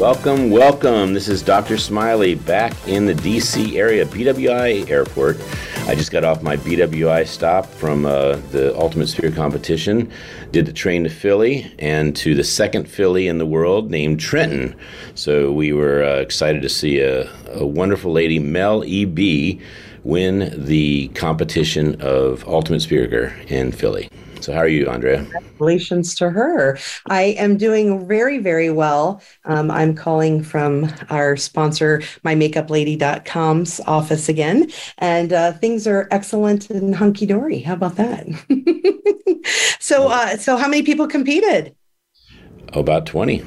Welcome, welcome. This is Dr. Smiley back in the DC area, BWI Airport. I just got off my BWI stop from uh, the Ultimate Sphere competition. Did the train to Philly and to the second Philly in the world named Trenton. So we were uh, excited to see a, a wonderful lady, Mel E.B., win the competition of Ultimate Speaker in Philly. So, how are you, Andrea? Congratulations to her. I am doing very, very well. Um, I'm calling from our sponsor, mymakeuplady.com's office again, and uh, things are excellent and hunky dory. How about that? so, uh, so how many people competed? Oh, about 20.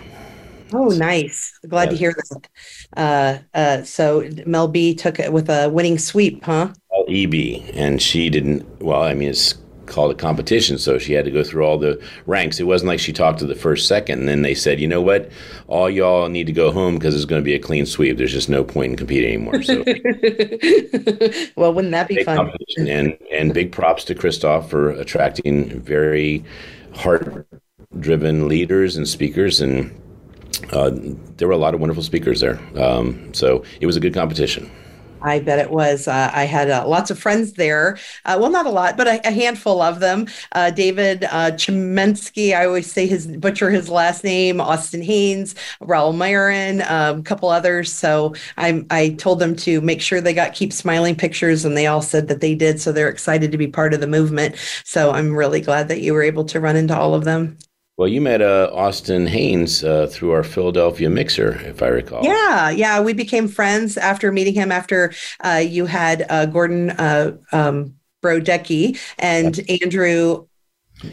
Oh, nice. Glad yeah. to hear that. Uh, uh, so Mel B took it with a winning sweep, huh? EB, and she didn't. Well, I mean, it's called a competition, so she had to go through all the ranks. It wasn't like she talked to the first second, and then they said, you know what, all y'all need to go home because it's going to be a clean sweep. There's just no point in competing anymore. So, well, wouldn't that be fun? And and big props to Christoph for attracting very heart-driven leaders and speakers and. Uh, there were a lot of wonderful speakers there. Um, so it was a good competition. I bet it was. Uh, I had uh, lots of friends there. Uh, well, not a lot, but a, a handful of them. Uh, David uh, Chemensky, I always say his butcher his last name. Austin Haynes, Raul Marin, um, a couple others. So I I told them to make sure they got keep smiling pictures, and they all said that they did. So they're excited to be part of the movement. So I'm really glad that you were able to run into all of them. Well, you met uh, Austin Haynes uh, through our Philadelphia mixer, if I recall. Yeah, yeah, we became friends after meeting him. After uh, you had uh, Gordon uh, um, Brodecki and Andrew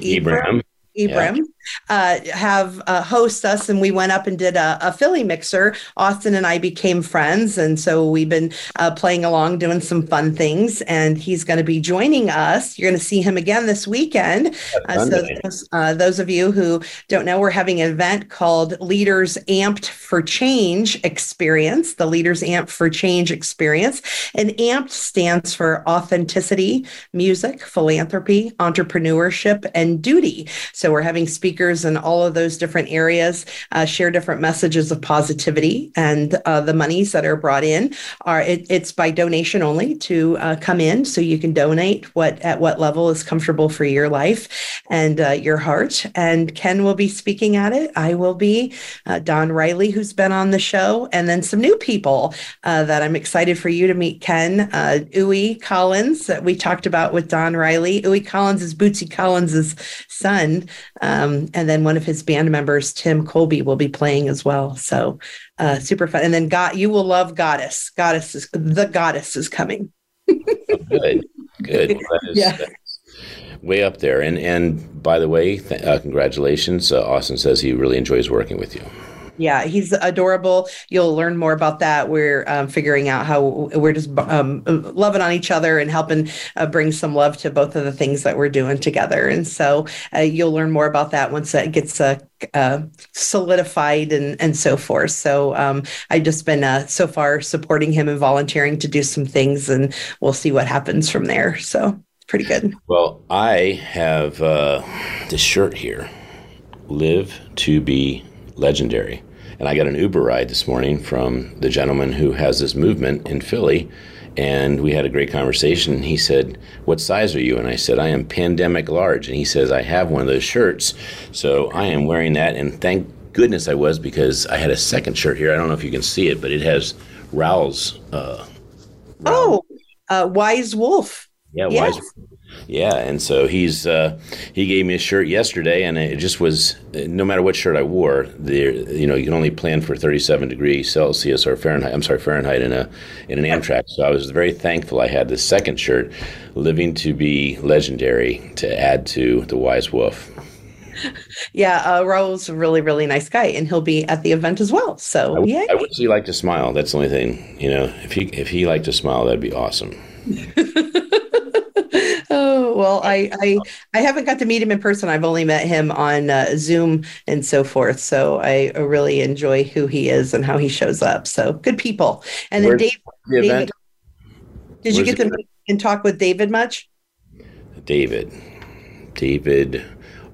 Ibrahim. Ibrahim. Yeah uh, have uh, host us, and we went up and did a, a, Philly mixer. Austin and I became friends, and so we've been uh, playing along, doing some fun things. And he's going to be joining us. You're going to see him again this weekend. Uh, so those, uh, those, of you who don't know, we're having an event called Leaders Amped for Change Experience. The Leaders Amped for Change Experience, and Amped stands for authenticity, music, philanthropy, entrepreneurship, and duty. So we're having speakers speakers in all of those different areas uh, share different messages of positivity. And uh, the monies that are brought in are it, it's by donation only to uh, come in, so you can donate what at what level is comfortable for your life and uh, your heart. And Ken will be speaking at it. I will be uh, Don Riley, who's been on the show, and then some new people uh, that I'm excited for you to meet. Ken uh, Ouiwey Collins that we talked about with Don Riley. Ouiwey Collins is Bootsy Collins's son. Um, and then one of his band members, Tim Colby, will be playing as well. So uh, super fun. And then God, you will love Goddess. Goddess is the Goddess is coming. good, good. Well, is, yeah. way up there. And and by the way, th- uh, congratulations. Uh, Austin says he really enjoys working with you yeah, he's adorable. You'll learn more about that. We're um, figuring out how we're just um, loving on each other and helping uh, bring some love to both of the things that we're doing together. And so uh, you'll learn more about that once that gets uh, uh, solidified and and so forth. So um, I've just been uh, so far supporting him and volunteering to do some things, and we'll see what happens from there. So it's pretty good. Well, I have uh, this shirt here, "Live to be legendary." And I got an Uber ride this morning from the gentleman who has this movement in Philly. And we had a great conversation. He said, What size are you? And I said, I am pandemic large. And he says, I have one of those shirts. So I am wearing that. And thank goodness I was because I had a second shirt here. I don't know if you can see it, but it has Raul's. Uh, Raul. Oh, uh, Wise Wolf. Yeah, yes. Wise yeah, and so he's uh, he gave me a shirt yesterday, and it just was no matter what shirt I wore, there you know you can only plan for 37 degrees Celsius or Fahrenheit. I'm sorry, Fahrenheit in a in an Amtrak. So I was very thankful I had this second shirt, living to be legendary, to add to the Wise Wolf. yeah, uh, Raul's a really, really nice guy, and he'll be at the event as well. So, yeah. I wish he liked to smile. That's the only thing, you know. If he if he liked to smile, that'd be awesome. oh well, I, I I haven't got to meet him in person. I've only met him on uh, Zoom and so forth. So I really enjoy who he is and how he shows up. So good people. And then Dave, the David, did Where's you get to meet and talk with David much? David, David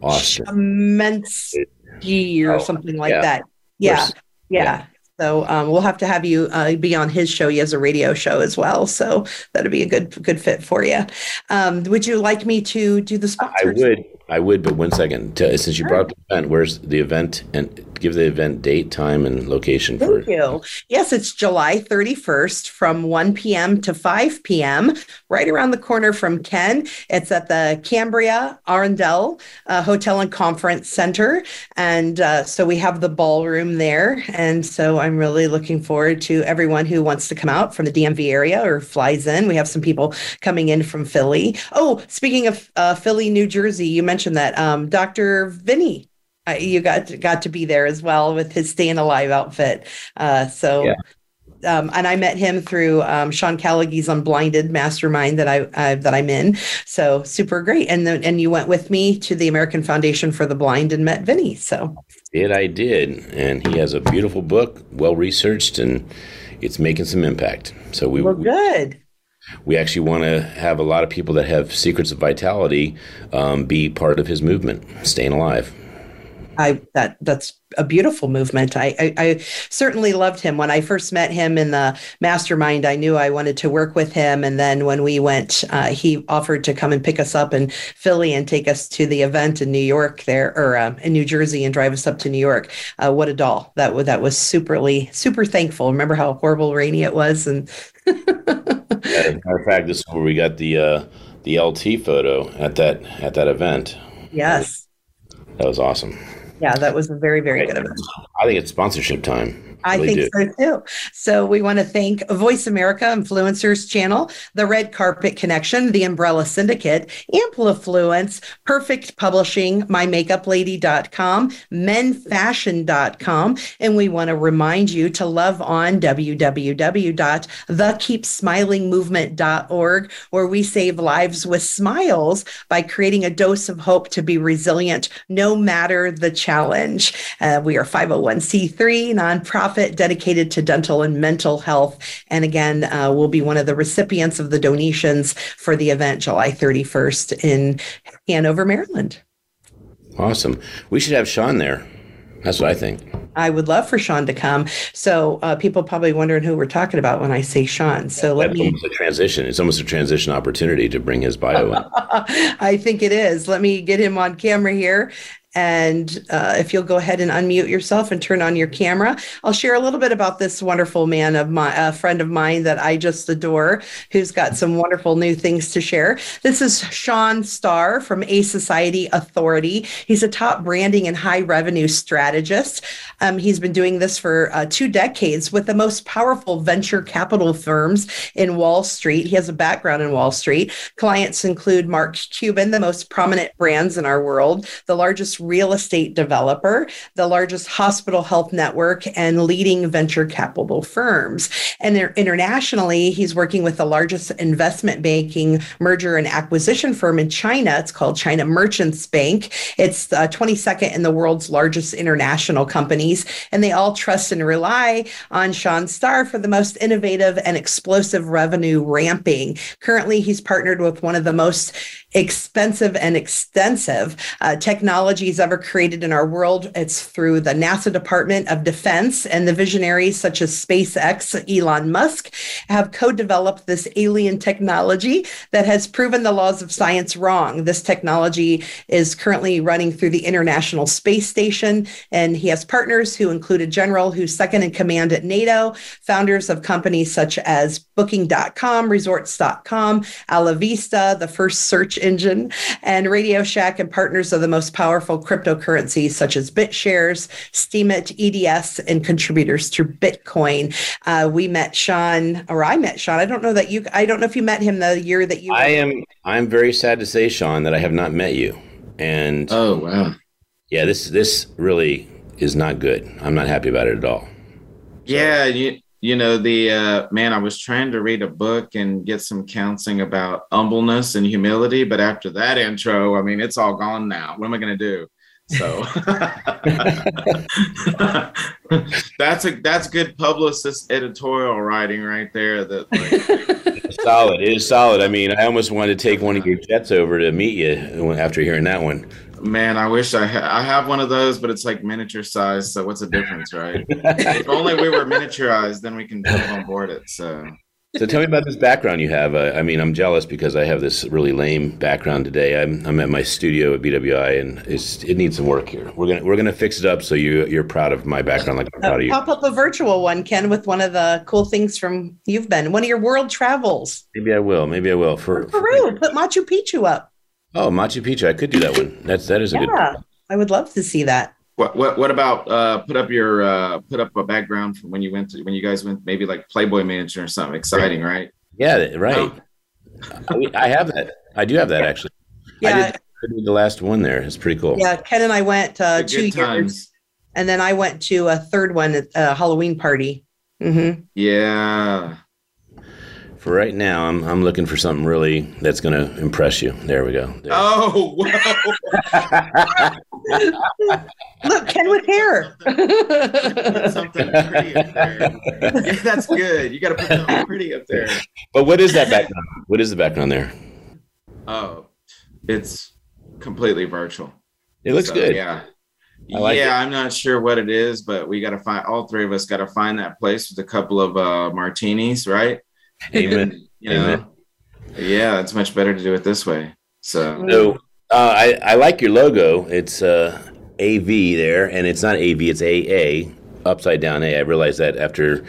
Austin, immense or oh, something like yeah. that. Yeah, yeah. yeah. So um, we'll have to have you uh, be on his show. He has a radio show as well, so that'd be a good good fit for you. Um, would you like me to do the sponsors? I would. I would, but one second. Since you sure. brought up the event, where's the event and give the event date, time, and location Thank for you. Yes, it's July 31st from 1 p.m. to 5 p.m. right around the corner from Ken. It's at the Cambria Arundel uh, Hotel and Conference Center. And uh, so we have the ballroom there. And so I'm really looking forward to everyone who wants to come out from the DMV area or flies in. We have some people coming in from Philly. Oh, speaking of uh, Philly, New Jersey, you mentioned that um, Dr. Vinny uh, you got got to be there as well with his staying alive outfit. Uh, so. Yeah. Um, and I met him through um, Sean Callagy's Unblinded Mastermind that I that I'm in. So super great. And then and you went with me to the American Foundation for the Blind and met Vinny. So did I did, and he has a beautiful book, well researched, and it's making some impact. So we well, good. We actually want to have a lot of people that have secrets of vitality um, be part of his movement, staying alive. I that that's a beautiful movement. I, I, I certainly loved him when I first met him in the mastermind. I knew I wanted to work with him, and then when we went, uh, he offered to come and pick us up in Philly and take us to the event in New York there or uh, in New Jersey and drive us up to New York. Uh, what a doll! That was that was superly super thankful. Remember how horrible rainy it was, and as a matter of fact, this is where we got the uh, the LT photo at that at that event. Yes, that was awesome yeah, that was a very, very good event. I think it's sponsorship time. I think do. so too. So we want to thank Voice America Influencers Channel, the Red Carpet Connection, the Umbrella Syndicate, Amplifluence, Perfect Publishing, MyMakeupLady.com, MenFashion.com, and we want to remind you to love on www.thekeepsmilingmovement.org, where we save lives with smiles by creating a dose of hope to be resilient no matter the challenge. Uh, we are 501c3 nonprofit nonprofit dedicated to dental and mental health. And again, uh, we'll be one of the recipients of the donations for the event July 31st in Hanover, Maryland. Awesome. We should have Sean there. That's what I think. I would love for Sean to come. So uh, people probably wondering who we're talking about when I say Sean. So let That's me. Almost a transition. It's almost a transition opportunity to bring his bio in. I think it is. Let me get him on camera here, and uh, if you'll go ahead and unmute yourself and turn on your camera, I'll share a little bit about this wonderful man of my, a friend of mine that I just adore, who's got some wonderful new things to share. This is Sean Starr from A Society Authority. He's a top branding and high revenue strategist. Um, he's been doing this for uh, two decades with the most powerful venture capital firms in Wall Street. He has a background in Wall Street. Clients include Mark Cuban, the most prominent brands in our world, the largest real estate developer, the largest hospital health network, and leading venture capital firms. And internationally, he's working with the largest investment banking merger and acquisition firm in China. It's called China Merchants Bank. It's uh, 22nd in the world's largest international companies, and they all trust and rely on Sean Starr for the most innovative and explosive revenue ramping. Currently, he's partnered with one of the most expensive and extensive uh, technologies ever created in our world. It's through the NASA Department of Defense and the visionaries such as SpaceX, Elon Musk have co developed this alien technology that has proven the laws of science wrong. This technology is currently running through the International Space Station, and he has partners who include a general who's second in command at NATO, founders of companies such as Booking.com, Resorts.com, AltaVista, the first search engine, and Radio Shack and partners of the most powerful cryptocurrencies such as BitShares, Steemit, EOS, and contributors to Bitcoin. Uh, we met Sean, or I met Sean. I don't know that you. I don't know if you met him the year that you. I am. I'm very sad to say, Sean, that I have not met you. And oh wow. Yeah, this this really is not good. I'm not happy about it at all. Yeah, you you know the uh, man. I was trying to read a book and get some counseling about humbleness and humility, but after that intro, I mean, it's all gone now. What am I going to do? So that's a that's good publicist editorial writing right there. That like, solid. It is solid. I mean, I almost wanted to take one of your jets over to meet you after hearing that one. Man, I wish I ha- I have one of those, but it's like miniature size. So what's the difference, right? if only we were miniaturized, then we can jump on board it. So so tell me about this background you have. Uh, I mean, I'm jealous because I have this really lame background today. I'm, I'm at my studio at BWI, and it's, it needs some work here. We're gonna we're gonna fix it up so you you're proud of my background, like I'm proud of you. Pop up a virtual one, Ken, with one of the cool things from you've been one of your world travels. Maybe I will. Maybe I will for Peru. Put Machu Picchu up. Oh, Machu Picchu. I could do that one. That's that is a yeah, good. One. I would love to see that. What what what about uh, put up your uh, put up a background from when you went to when you guys went maybe like Playboy Mansion or something exciting, right? Yeah, right. Oh. I have that. I do have that actually. Yeah. I did the last one there. It's pretty cool. Yeah, Ken and I went uh, two years, and then I went to a third one at a Halloween party. Mm-hmm. Yeah. For right now, I'm I'm looking for something really that's going to impress you. There we go. There. Oh, Look, Ken with hair. something pretty up there. Yeah, that's good. You got to put something pretty up there. But what is that background? What is the background there? Oh, it's completely virtual. It looks so, good. Yeah. Like yeah, it. I'm not sure what it is, but we got to find all three of us got to find that place with a couple of uh, martinis, right? Amen. you know, Amen. yeah, it's much better to do it this way. So, so uh, I I like your logo. It's uh, AV there, and it's not AV, it's AA, upside down A. I realized that after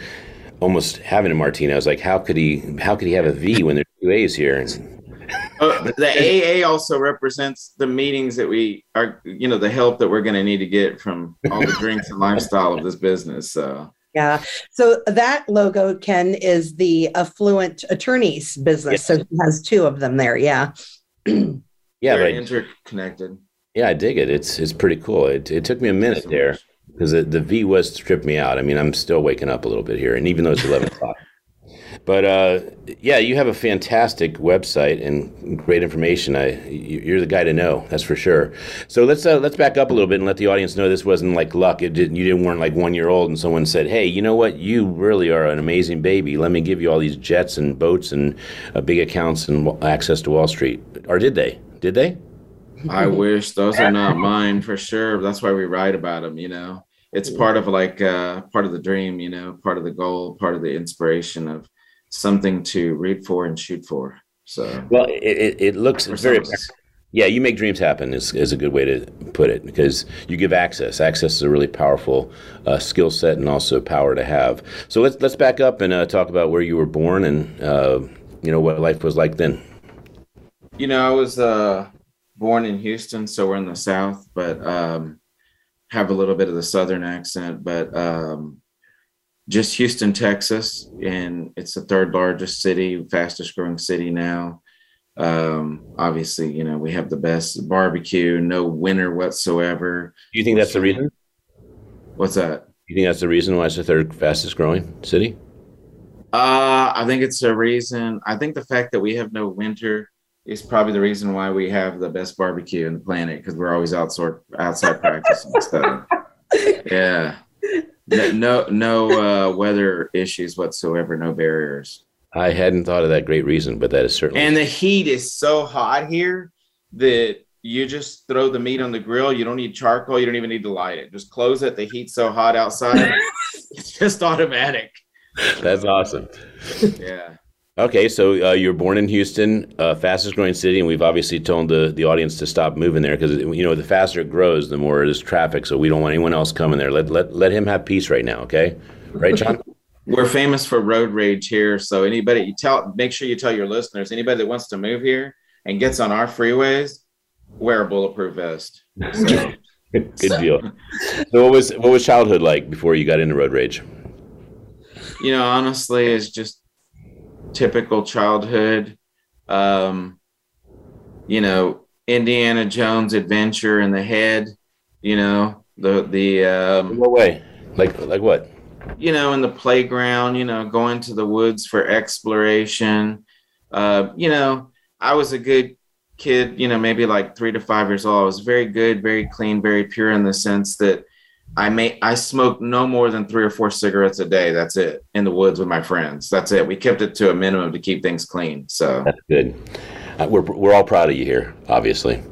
almost having a martini, I was like, how could he? How could he have a V when there's two A's here? Uh, the AA also represents the meetings that we are, you know, the help that we're going to need to get from all the drinks and lifestyle of this business. So yeah. So that logo, Ken, is the affluent attorneys business. Yes. So he has two of them there. Yeah. yeah, right. Interconnected. Yeah, I dig it. It's it's pretty cool. It it took me a minute there because the, the V was stripped me out. I mean, I'm still waking up a little bit here, and even though it's 11 o'clock. But uh, yeah, you have a fantastic website and great information. I, you're the guy to know, that's for sure. So let's uh, let's back up a little bit and let the audience know this wasn't like luck. It didn't. You didn't weren't like one year old and someone said, "Hey, you know what? You really are an amazing baby. Let me give you all these jets and boats and uh, big accounts and access to Wall Street." Or did they? Did they? I wish those are not mine for sure. That's why we write about them. You know, it's part of like uh, part of the dream. You know, part of the goal, part of the inspiration of something to read for and shoot for. So well, it, it looks very yeah. You make dreams happen is, is a good way to put it because you give access. Access is a really powerful uh, skill set and also power to have. So let's let's back up and uh, talk about where you were born and uh, you know what life was like then. You know, I was uh, born in Houston, so we're in the South, but um, have a little bit of the Southern accent, but. Um, just Houston, Texas, and it's the third largest city, fastest growing city now. Um, obviously, you know, we have the best barbecue, no winter whatsoever. Do you think that's the reason? What's that? You think that's the reason why it's the third fastest growing city? Uh, I think it's a reason. I think the fact that we have no winter is probably the reason why we have the best barbecue in the planet because we're always outside outside practicing stuff. Yeah no no, no uh, weather issues whatsoever no barriers. I hadn't thought of that great reason but that is certainly and the heat is so hot here that you just throw the meat on the grill. You don't need charcoal. You don't even need to light it. Just close it. The heat's so hot outside. It's just automatic. That's awesome. Yeah Okay, so uh, you're born in Houston, uh, fastest growing city, and we've obviously told the, the audience to stop moving there because you know the faster it grows, the more there's traffic. So we don't want anyone else coming there. Let let let him have peace right now. Okay, right, John? We're famous for road rage here, so anybody you tell, make sure you tell your listeners, anybody that wants to move here and gets on our freeways, wear a bulletproof vest. So. Good deal. So what was what was childhood like before you got into road rage? You know, honestly, it's just typical childhood. Um, you know, Indiana Jones adventure in the head, You know, the the um, what way? Like like what? you know, in the playground, you know, going to the woods for exploration. Uh, you know, I was a good kid, you know, maybe like three to five years old. I was very good, very clean, very pure in the sense that I may I smoked no more than three or four cigarettes a day. That's it in the woods with my friends. That's it. We kept it to a minimum to keep things clean. So That's good. Uh, we're we're all proud of you here, obviously.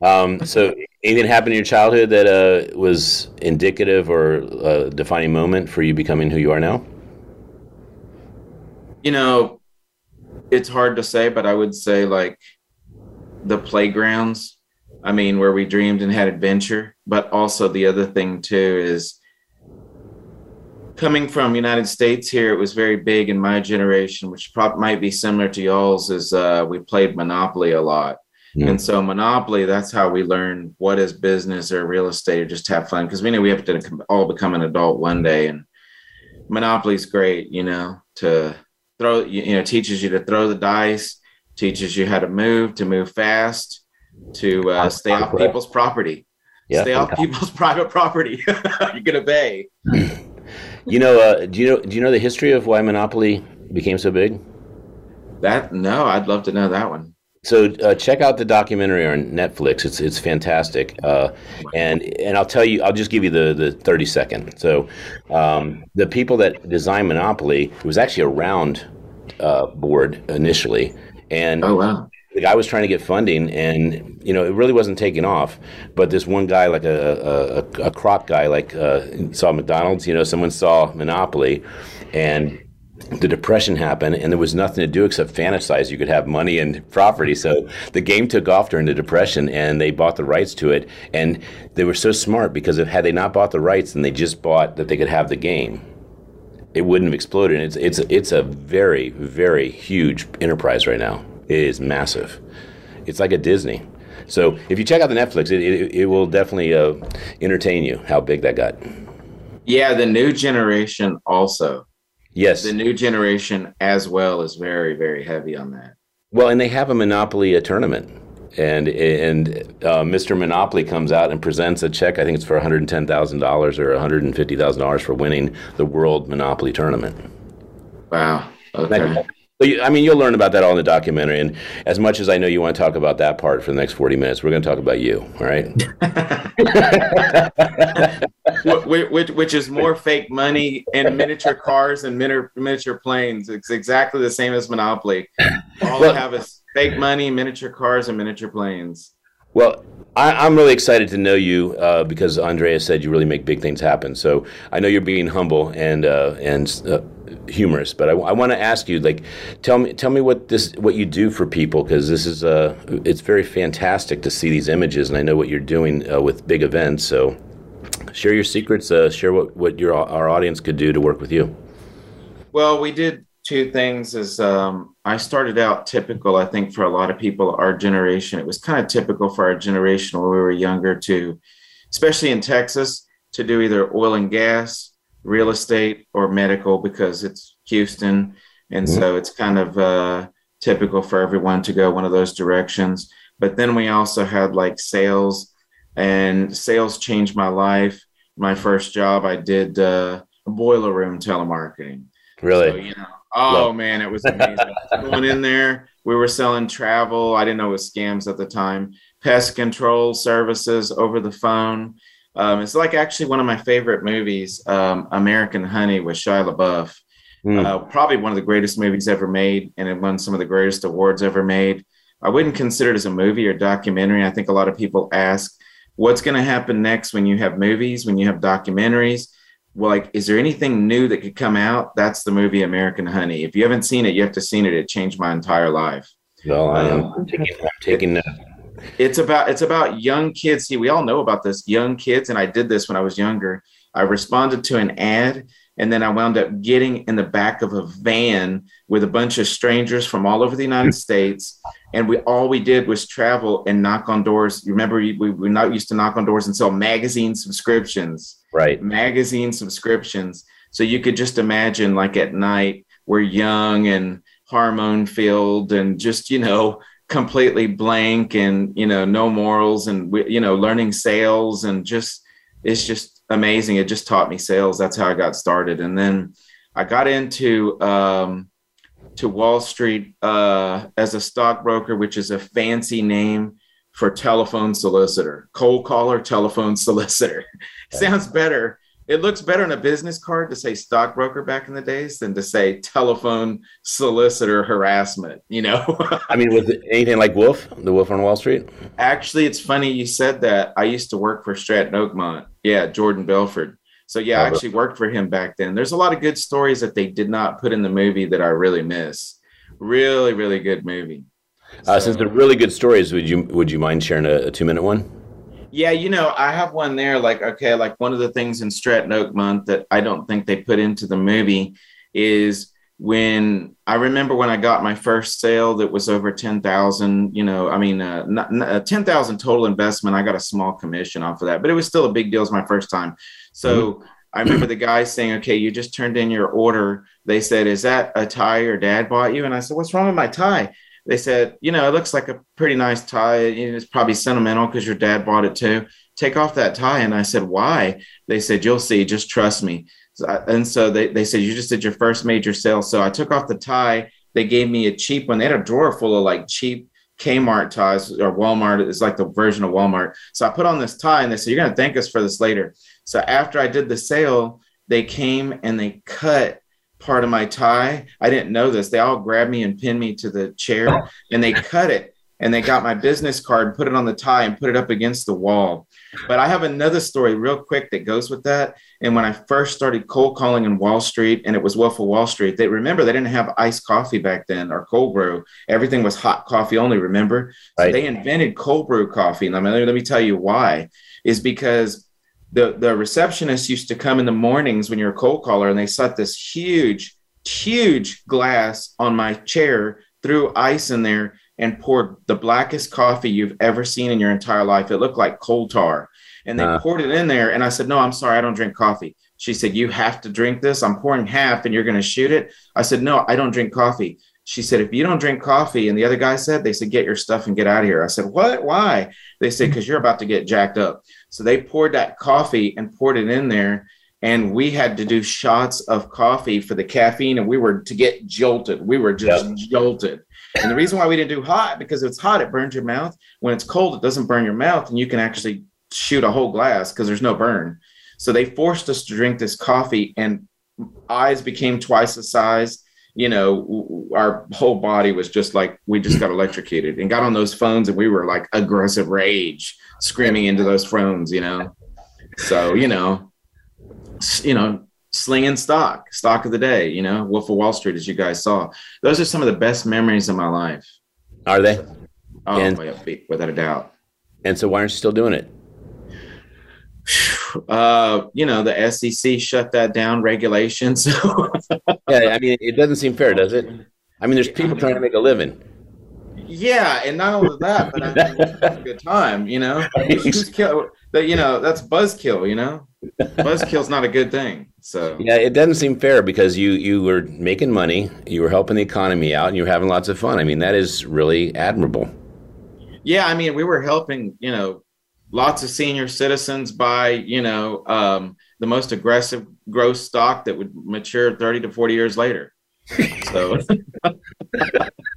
Um, so, anything happened in your childhood that uh, was indicative or a defining moment for you becoming who you are now? you know, it's hard to say, but I would say like the playgrounds. I mean, where we dreamed and had adventure. But also the other thing too is coming from United States here, it was very big in my generation, which probably might be similar to y'all's. Is uh, we played Monopoly a lot. Mm. And so Monopoly, that's how we learn what is business or real estate or just have fun because we know we have to all become an adult one day. And Monopoly's great, you know, to throw, you know, teaches you to throw the dice, teaches you how to move, to move fast, to uh, stay off people's property, Yeah. stay off people's private property. You're gonna obey. You know, uh, do you know do you know the history of why Monopoly became so big? That no, I'd love to know that one. So uh, check out the documentary on Netflix. It's it's fantastic. Uh, and and I'll tell you, I'll just give you the the thirty second. So um, the people that designed Monopoly it was actually a round uh, board initially, and Oh wow. The guy was trying to get funding, and you know it really wasn't taking off. But this one guy, like a a, a, crop guy, like uh, saw McDonald's. You know, someone saw Monopoly, and the depression happened, and there was nothing to do except fantasize you could have money and property. So the game took off during the depression, and they bought the rights to it. And they were so smart because if had they not bought the rights, and they just bought that they could have the game it wouldn't have exploded. It's it's it's a very very huge enterprise right now. Is massive. It's like a Disney. So if you check out the Netflix, it it, it will definitely uh, entertain you how big that got. Yeah, the new generation also. Yes. The new generation as well is very, very heavy on that. Well, and they have a Monopoly a tournament, and and uh, Mr. Monopoly comes out and presents a check. I think it's for one hundred ten thousand dollars or one hundred and fifty thousand dollars for winning the World Monopoly tournament. Wow. Okay. So I mean, you'll learn about that all in the documentary. And as much as I know you want to talk about that part for the next 40 minutes, we're going to talk about you. All right. which, which, which is more fake money and miniature cars and miniature, miniature planes. It's exactly the same as Monopoly. All Well- I have is fake money, miniature cars, and miniature planes. Well, I, I'm really excited to know you uh, because Andrea said you really make big things happen. So I know you're being humble and uh, and uh, humorous, but I, want to ask you, like, tell me tell me what this what you do for people because this is uh, it's very fantastic to see these images, and I know what you're doing uh, with big events. So share your secrets. Uh, share what what your our audience could do to work with you. Well, we did two things. Is um, I started out typical. I think for a lot of people, our generation, it was kind of typical for our generation when we were younger to, especially in Texas, to do either oil and gas, real estate, or medical because it's Houston, and Mhm. so it's kind of uh, typical for everyone to go one of those directions. But then we also had like sales, and sales changed my life. My first job, I did uh, boiler room telemarketing. Really, So, you know, oh man, it was amazing. Going in there, we were selling travel. I didn't know it was scams at the time. Pest control services over the phone. Um, it's like actually one of my favorite movies, um, American Honey with Shia LaBeouf. Mm. Uh, probably one of the greatest movies ever made, and it won some of the greatest awards ever made. I wouldn't consider it as a movie or documentary. I think a lot of people ask, what's going to happen next when you have movies, when you have documentaries? Well, like, is there anything new that could come out? That's the movie American Honey. If you haven't seen it, you have to seen it. It changed my entire life. well, I am um, taking, I'm taking It's about it's about young kids. See, we all know about this young kids, and I did this when I was younger. I responded to an ad, and then I wound up getting in the back of a van with a bunch of strangers from all over the United States, and we all we did was travel and knock on doors. You remember we we not used to knock on doors and sell magazine subscriptions. Right. magazine subscriptions. So you could just imagine, like at night, we're young and hormone filled and just, you know, completely blank and you know no morals and you know learning sales and just it's just amazing it just taught me sales that's how i got started and then i got into um, to wall street uh, as a stockbroker which is a fancy name for telephone solicitor. Cold caller telephone solicitor. Sounds better. It looks better on a business card to say stockbroker back in the days than to say telephone solicitor harassment you know? I mean was it anything like wolf the wolf on wall street? Actually it's funny you said that. I used to work for stratton oakmont. Yeah jordan belfort. So yeah i actually worked for him back then. There's a lot of good stories that they did not put in the movie that i really miss. Really really good movie uh, since they're really good stories would you would you mind sharing a, a two minute one yeah, you know, I have one there. Like, okay, like one of the things in Stratton Oakmont that I don't think they put into the movie is when I remember when I got my first sale that was over 10,000, you know, I mean, uh, not, not, uh, 10,000 total investment. I got a small commission off of that, but it was still a big deal. It's my first time. So mm-hmm. I remember the guy saying, okay, you just turned in your order. They said, is that a tie your dad bought you? And I said, what's wrong with my tie? They said, you know, it looks like a pretty nice tie. It's probably sentimental because your dad bought it too. Take off that tie. And I said, why? They said, you'll see. Just trust me. So I, and so they, they said, you just did your first major sale. So I took off the tie. They gave me a cheap one. They had a drawer full of like cheap Kmart ties or Walmart. It's like the version of Walmart. So I put on this tie and they said, you're going to thank us for this later. So after I did the sale, they came and they cut part of my tie. I didn't know this. They all grabbed me and pinned me to the chair and they cut it and they got my business card, and put it on the tie and put it up against the wall. But I have another story real quick that goes with that. And when I first started cold calling in Wall Street and it was of Wall Street, they remember they didn't have iced coffee back then or cold brew. Everything was hot coffee only, remember? Right. So they invented cold brew coffee. And I mean, let me tell you why is because the the receptionist used to come in the mornings when you're a cold caller and they set this huge huge glass on my chair threw ice in there and poured the blackest coffee you've ever seen in your entire life it looked like coal tar and they uh. poured it in there and i said no i'm sorry i don't drink coffee she said you have to drink this i'm pouring half and you're going to shoot it i said no i don't drink coffee she said, if you don't drink coffee, and the other guy said, they said, get your stuff and get out of here. I said, what? Why? They said, because you're about to get jacked up. So they poured that coffee and poured it in there. And we had to do shots of coffee for the caffeine, and we were to get jolted. We were just yep. jolted. And the reason why we didn't do hot, because if it's hot, it burns your mouth. When it's cold, it doesn't burn your mouth, and you can actually shoot a whole glass because there's no burn. So they forced us to drink this coffee, and eyes became twice the size you know, our whole body was just like we just got electrocuted and got on those phones and we were like aggressive rage screaming into those phones, you know. So, you know, you know, slinging stock, stock of the day, you know, Wolf of Wall Street, as you guys saw. Those are some of the best memories of my life. Are they? Oh, and, without a doubt. And so, why aren't you still doing it? uh, you know, the SEC shut that down regulations. yeah, I mean, it doesn't seem fair, does it? I mean, there's people trying to make a living. Yeah, and not only that, but I mean, a good time, you know. Who's kill, that you know, that's buzzkill, you know. Buzzkill's not a good thing. So yeah, it doesn't seem fair because you you were making money, you were helping the economy out, and you were having lots of fun. I mean, that is really admirable. Yeah, I mean, we were helping, you know, lots of senior citizens buy, you know, um, the most aggressive growth stock that would mature 30 to 40 years later. So.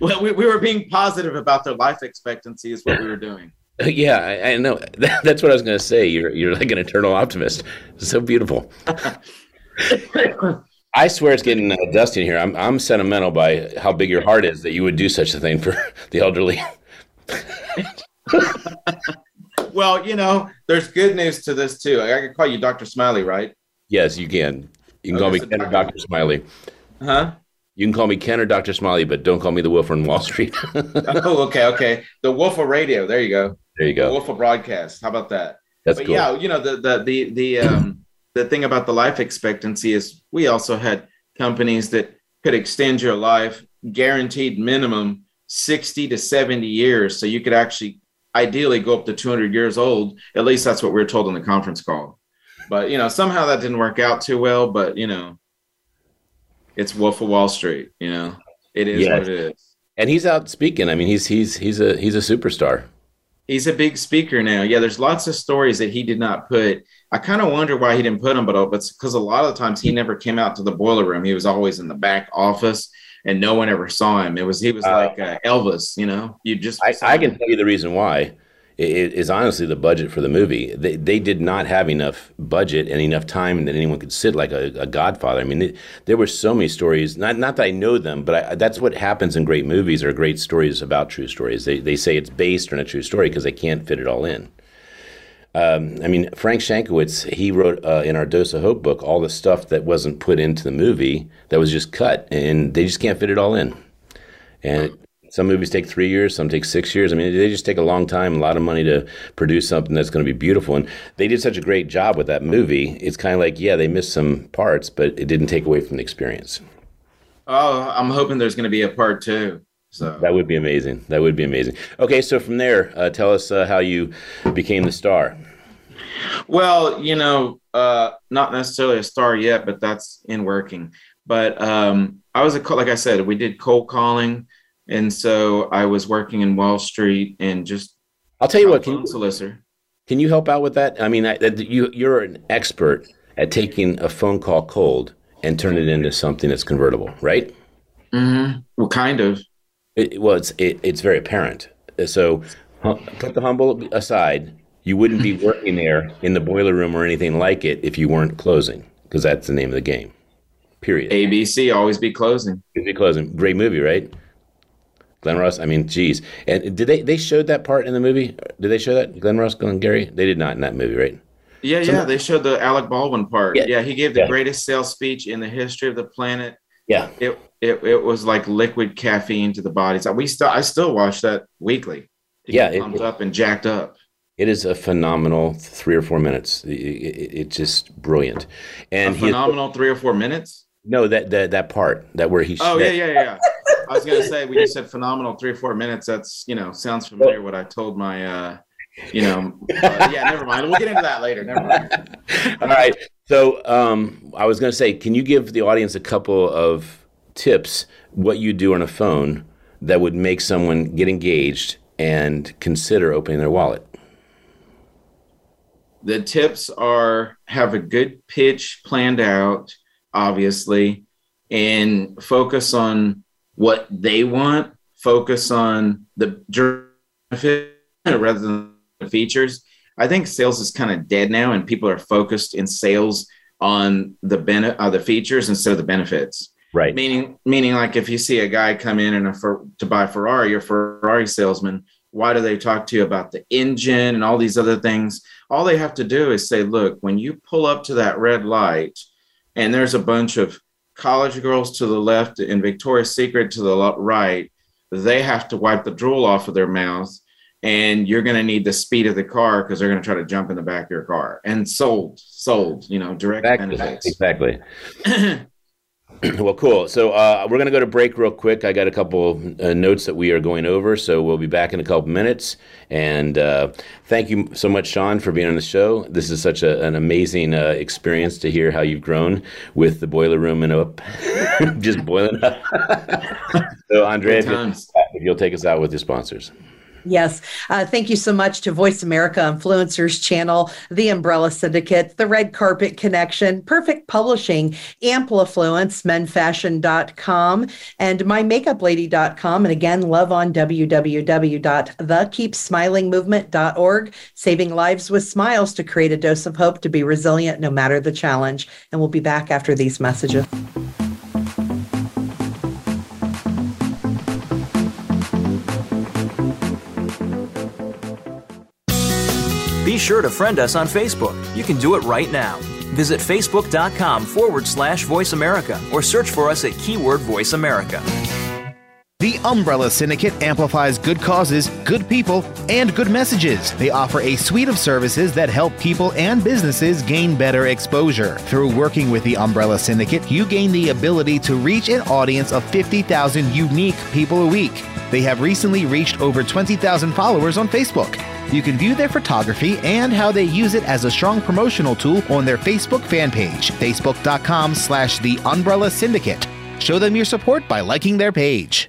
well, we, we were being positive about their life expectancy, is what we were doing. Yeah, I, I know. That's what I was going to say. You're you're like an eternal optimist. so beautiful. I swear it's getting uh, dusty in here. I'm I'm sentimental by how big your heart is that you would do such a thing for the elderly. well, you know, there's good news to this too. I can call you Dr. Smiley, right? Yes, you can. You can call me Dr. Smiley. Huh? You can call me Ken or Dr. Smiley, but don't call me the Wolf from Wall Street. oh, okay, okay. The Wolf of Radio. There you go. There you go. The Wolf of Broadcast. How about that? That's but cool. Yeah, you know the the the the um the thing about the life expectancy is we also had companies that could extend your life guaranteed minimum 60 to 70 years. So you could actually ideally go up to 200 years old. At least that's what we were told in the conference call. But, you know, somehow that didn't work out too well. But, you know, it's Wolf of Wall Street. You know, it is Yes. what it is. And he's out speaking. I mean, he's he's he's a he's a superstar. He's a big speaker now. Yeah, there's lots of stories that he did not put. I kind of wonder why he didn't put them, but but because a lot of the times he never came out to the boiler room. He was always in the back office, and no one ever saw him. It was he was Uh, like uh, Elvis. You know, you just I, I him. can tell you the reason why i- i- honestly the budget for the movie. They, they did not have enough budget and enough time that anyone could sit like a, a Godfather. I mean, it, there were so many stories. Not not that I know them, but I, that's what happens in great movies or great stories about true stories. They they say it's based on a true story because they can't fit it all in. Um, I mean, Frank Shankwitz, he wrote uh, in our Dose of Hope book all the stuff that wasn't put into the movie that was just cut, and they just can't fit it all in. And some movies take three years, some take six years. I mean, they just take a long time, a lot of money to produce something that's going to be beautiful. And they did such a great job with that movie. It's kind of like, yeah, they missed some parts, but it didn't take away from the experience. Oh, I'm hoping there's going to be a part two. So That would be amazing. That would be amazing. Okay, so from there, uh, tell us uh, how you became the star. Well, you know, uh, not necessarily a star yet, but that's in working. But um, I was a like I said, we did cold calling, and so I was working in Wall Street and just I'll tell you what. Can you, solicitor. can you help out with that? I mean, I, you you're an expert at taking a phone call cold and turn it into something that's convertible, right? Mm-hmm. Well, kind of. It, well, it's it, it's very apparent. So put the humble aside. You wouldn't be working there in the boiler room or anything like it if you weren't closing, because that's the name of the game. Period. ABC always be closing. You'd be closing. Great movie, right? Glen Ross. I mean, geez. And did they they showed that part in the movie? Did they show that Glen Ross, Glengarry? They did not in that movie, right? Yeah, So- yeah. They showed the Alec Baldwin part. Yeah. Yeah, he gave the Yeah. greatest sales speech in the history of the planet. Yeah. It it, it was like liquid caffeine to the body. So we still I still watch that weekly. Yeah, it- pumped up and jacked up. It is a phenomenal three or four minutes. It, it, it's just brilliant. And a he phenomenal three or four minutes. no that that that part that where he Oh that- yeah, yeah, yeah. I was gonna say we just said phenomenal three or four minutes. That's you know sounds familiar. What I told my uh, you know, uh, yeah. Never mind. We'll get into that later. Never mind. All right. So um, I was going to say, can you give the audience a couple of tips what you do on a phone that would make someone get engaged and consider opening their wallet? The tips are have a good pitch planned out, obviously, and focus on what they want. Focus on the benefit rather than the features. I think sales is kind of dead now, and people are focused in sales on the bene- uh, the features instead of the benefits. Right. Meaning, meaning, like if you see a guy come in and a fer- to buy Ferrari, your Ferrari salesman, why do they talk to you about the engine and all these other things? All they have to do is say, look, when you pull up to that red light, and there's a bunch of college girls to the left and Victoria's Secret to the right, they have to wipe the drool off of their mouth, and you're going to need the speed of the car because they're going to try to jump in the back of your car. And sold, sold, you know, direct Exactly. benefits. Exactly. well, cool. So uh, we're going to go to break real quick. I got a couple uh, notes that we are going over, so we'll be back in a couple minutes. And uh, thank you so much, Sean, for being on the show. This is such a, an amazing uh, experience to hear how you've grown with the boiler room and up, just boiling up. so, Andrea, if if you'll take us out with your sponsors. Yes. Uh, thank you so much to Voice America Influencers Channel, The Umbrella Syndicate, The Red Carpet Connection, Perfect Publishing, Amplifluence, menfashion.com, and mymakeuplady.com. And again, love on www.thekeepsmilingmovement.org, saving lives with smiles to create a dose of hope to be resilient no matter the challenge. And we'll be back after these messages. Be sure to friend us on Facebook. You can do it right now. Visit facebook.com forward slash voice America or search for us at keyword voice America. The Umbrella Syndicate amplifies good causes, good people, and good messages. They offer a suite of services that help people and businesses gain better exposure. Through working with the Umbrella Syndicate, you gain the ability to reach an audience of 50,000 unique people a week. They have recently reached over 20,000 followers on Facebook. You can view their photography and how they use it as a strong promotional tool on their Facebook fan page, facebook.com slash the Umbrella Syndicate. Show them your support by liking their page.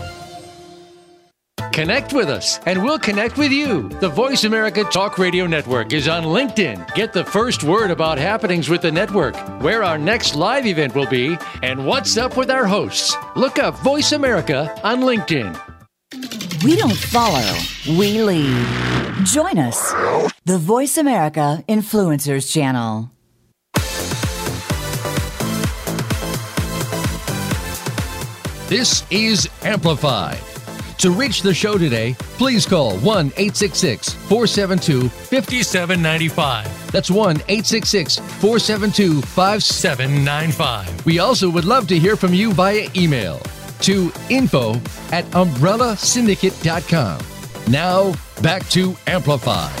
Connect with us, and we'll connect with you. The Voice America Talk Radio Network is on LinkedIn. Get the first word about happenings with the network, where our next live event will be, and what's up with our hosts. Look up Voice America on LinkedIn. We don't follow, we lead. Join us, the Voice America Influencers Channel. This is Amplified. To reach the show today, please call 1 866 472 5795. That's 1 866 472 5795. We also would love to hear from you via email to info at umbrellasyndicate.com. Now, back to Amplify.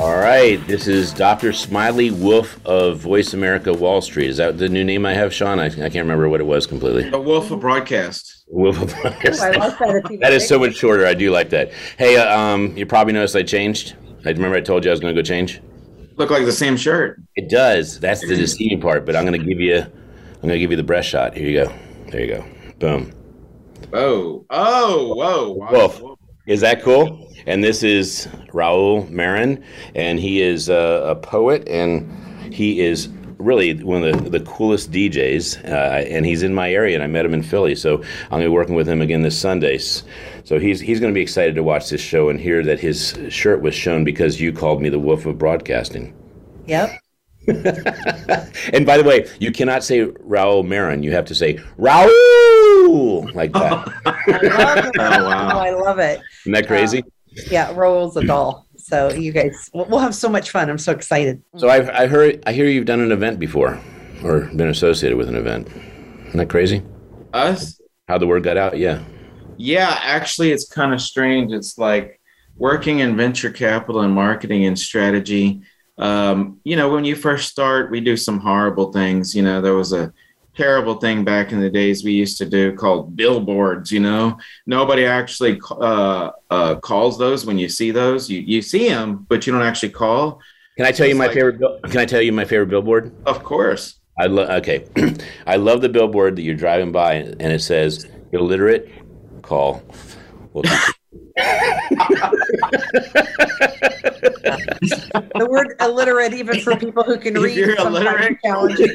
All right, this is Dr. Smiley Wolf of Voice America Wall Street. Is that the new name I have, Sean? I, I can't remember what it was completely. The Wolf of Broadcast. Wolf of Ooh, I like that. That is so much shorter. I do like that. Hey, uh, um, you probably noticed I changed. I remember I told you I was going to go change. Look like the same shirt. It does. That's the deceiving part. But I'm going to give you, I'm going to give you the breast shot. Here you go. There you go. Boom. Oh, oh, whoa. Wow. Wolf. Is that cool? And this is Raul Marin, and he is a, a poet, and he is really one of the, the coolest DJs. Uh, and he's in my area, and I met him in Philly, so I'm going to be working with him again this Sunday. So he's he's going to be excited to watch this show and hear that his shirt was shown because you called me the Wolf of Broadcasting. Yep. And by the way, you cannot say Raul Marin. You have to say Raul like that. I love it. Oh, wow. Oh, I love it. Isn't that crazy? Yeah, Roll's a doll. So you guys, we'll we'll have so much fun. I'm so excited. So I've, I heard, I hear you've done an event before, or been associated with an event. Isn't that crazy? Us? How the word got out? Yeah. Yeah, actually, it's kind of strange. It's like working in venture capital and marketing and strategy. Um, you know, when you first start, we do some horrible things. You know, there was a terrible thing back in the days we used to do called billboards. You know, nobody actually uh, uh, calls those when you see those. You you see them, but you don't actually call. Can I tell you my like- favorite? bill- Can I tell you my favorite billboard? Of course. I love. Okay, I love the billboard that you're driving by, and it says "illiterate call." Well, The word illiterate, even for people who can If read, you're illiterate. challenging.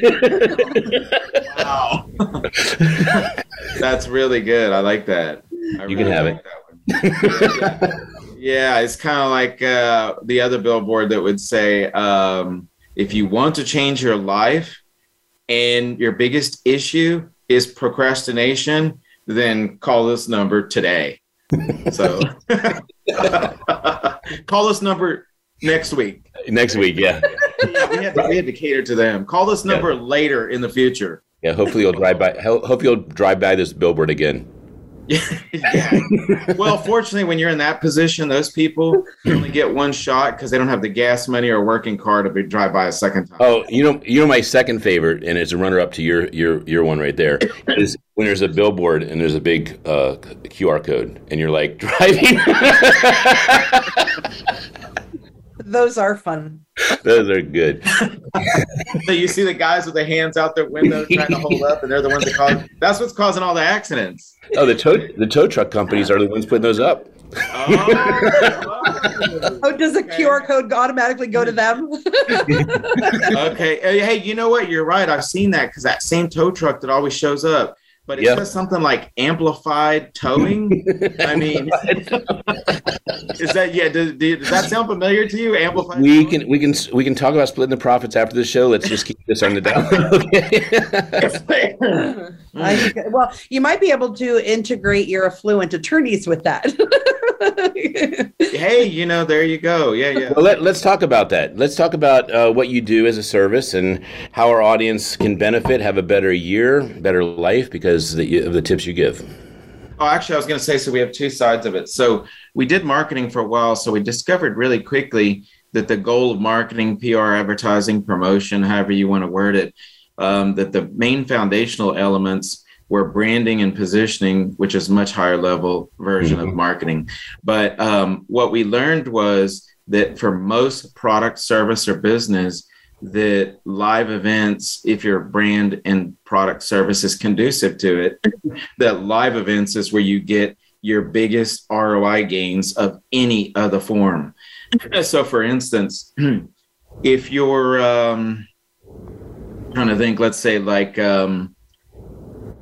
Wow. That's really good. I like that. I You can have it. that one. yeah, it's kind of like uh, the other billboard that would say, um, if you want to change your life and your biggest issue is procrastination, then call this number today. So call this number next week. next week, yeah, Yeah, we had, to, we had to cater to them. Call this number later in the future. yeah. Hopefully you'll drive by. Hope you'll drive by this billboard again. Yeah. Well, fortunately, when you're in that position, those people only get one shot because they don't have the gas money or working car to be, drive by a second time. Oh, you know, you know, my second favorite, and it's a runner-up to your your your one right there, is when there's a billboard and there's a big uh, QR code, and you're like driving. Those are fun. Those are good. So you see the guys with their hands out their window trying to hold up, and they're the ones that cause. That's what's causing all the accidents. Oh, the tow the tow truck companies are the ones putting those up. Oh, Oh, does a QR code automatically go to them? okay. Hey, hey, you know what? You're right. I've seen that because that same tow truck that always shows up, but it Yeah. says something like amplified towing. I mean, is that yeah? Does, does that sound familiar to you? Amplified. We towing? can we can we can talk about splitting the profits after the show. Let's just keep this on the down. okay. I well, you might be able to integrate your affluent attorneys with that. hey, you know, there you go. Yeah, yeah. Well, let, us talk about that. Let's talk about uh, what you do as a service and how our audience can benefit, have a better year, better life because of the, of the tips you give. Oh, actually, I was going to say so we have two sides of it. So we did marketing for a while. So we discovered really quickly that the goal of marketing, PR, advertising, promotion, however you want to word it, um, that the main foundational elements were branding and positioning, which is much higher level version mm-hmm. of marketing. But um, what we learned was that for most product, service, or business, that live events, if your brand and product service is conducive to it, that live events is where you get your biggest ROI gains of any other form. so, for instance, if you're um, trying to think, let's say like um,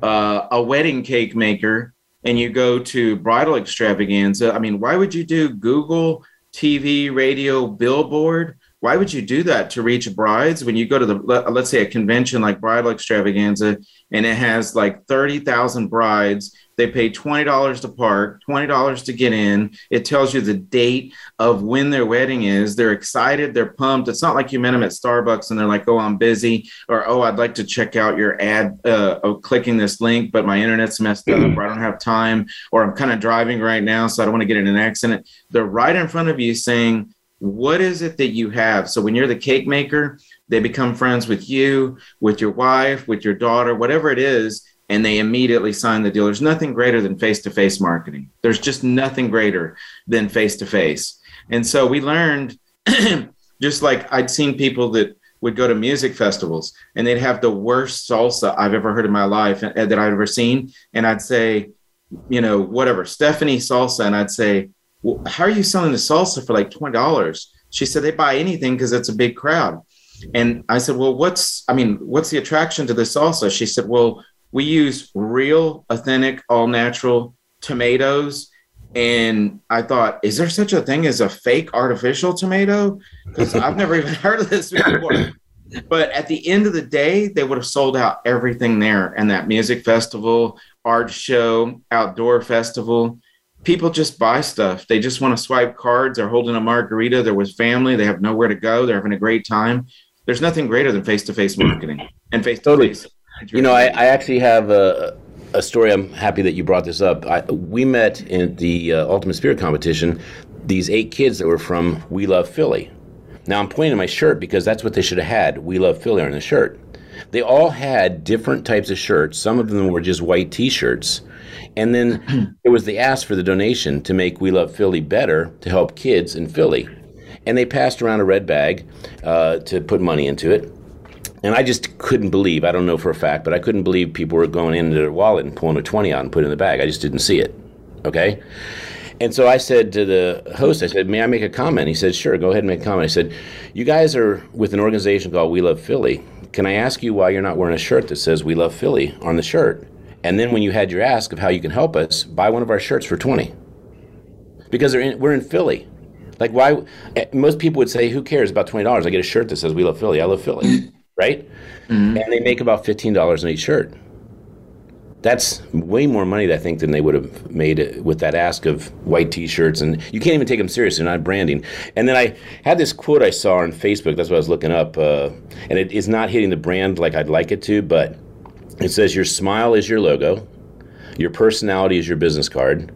uh, a wedding cake maker, and you go to bridal extravaganza, I mean, why would you do Google, TV, radio, billboard? why would you do that to reach brides when you go to the let's say a convention like bridal extravaganza and it has like 30,000 brides they pay $20 to park $20 to get in. It tells you the date of when their wedding is. They're excited they're pumped. It's not like you met them at starbucks and they're like oh i'm busy or oh i'd like to check out your ad uh, oh, clicking this link but my internet's messed up or i don't have time or i'm kind of driving right now so i don't want to get in an accident. They're right in front of you saying what is it that you have? So when you're the cake maker they become friends with you with your wife with your daughter whatever it is and they immediately sign the deal there's nothing greater than face-to-face marketing there's just nothing greater than face-to-face and so we learned just like i'd seen people that would go to music festivals and they'd have the worst salsa i've ever heard in my life uh, that i've ever seen and i'd say you know whatever stephanie salsa and i'd say well, how are you selling the salsa for like $20? She said, they buy anything because it's a big crowd. And I said, well, what's, I mean, what's the attraction to the salsa? She said, well, we use real, authentic, all natural tomatoes. And I thought, is there such a thing as a fake artificial tomato? Because I've never even heard of this before. But at the end of the day, they would have sold out everything there and that music festival, art show, outdoor festival people just buy stuff. They just want to swipe cards. They're holding a margarita. They're with family. They have nowhere to go. They're having a great time. There's nothing greater than face to face marketing and face to face. You know, I, I actually have a, a, story. I'm happy that you brought this up. I, we met in the uh, Ultimate Spirit competition. These eight kids that were from We Love Philly. Now I'm pointing to my shirt because that's what they should have had. We Love Philly on the shirt. They all had different types of shirts. Some of them were just white T-shirts and then it was the ask for the donation to make We Love Philly better to help kids in Philly. And they passed around a red bag uh, to put money into it. And I just couldn't believe, I don't know for a fact, but I couldn't believe people were going into their wallet and pulling a 20 out and putting it in the bag. I just didn't see it. Okay? And so I said to the host, I said, May I make a comment? He said, Sure, go ahead and make a comment. I said, You guys are with an organization called We Love Philly. Can I ask you why you're not wearing a shirt that says We Love Philly on the shirt? And then when you had your ask of how you can help us, buy one of our shirts for 20. Because in, we're in Philly. Like why eh, most people would say who cares about $20? I get a shirt that says we love Philly. I love Philly, right? Mm-hmm. And they make about $15 on each shirt. That's way more money, I think, than they would have made with that ask of white T-shirts, and you can't even take them seriously. Not branding. And then I had this quote I saw on Facebook. That's what I was looking up, uh, and it is not hitting the brand like I'd like it to. But it says your smile is your logo, your personality is your business card,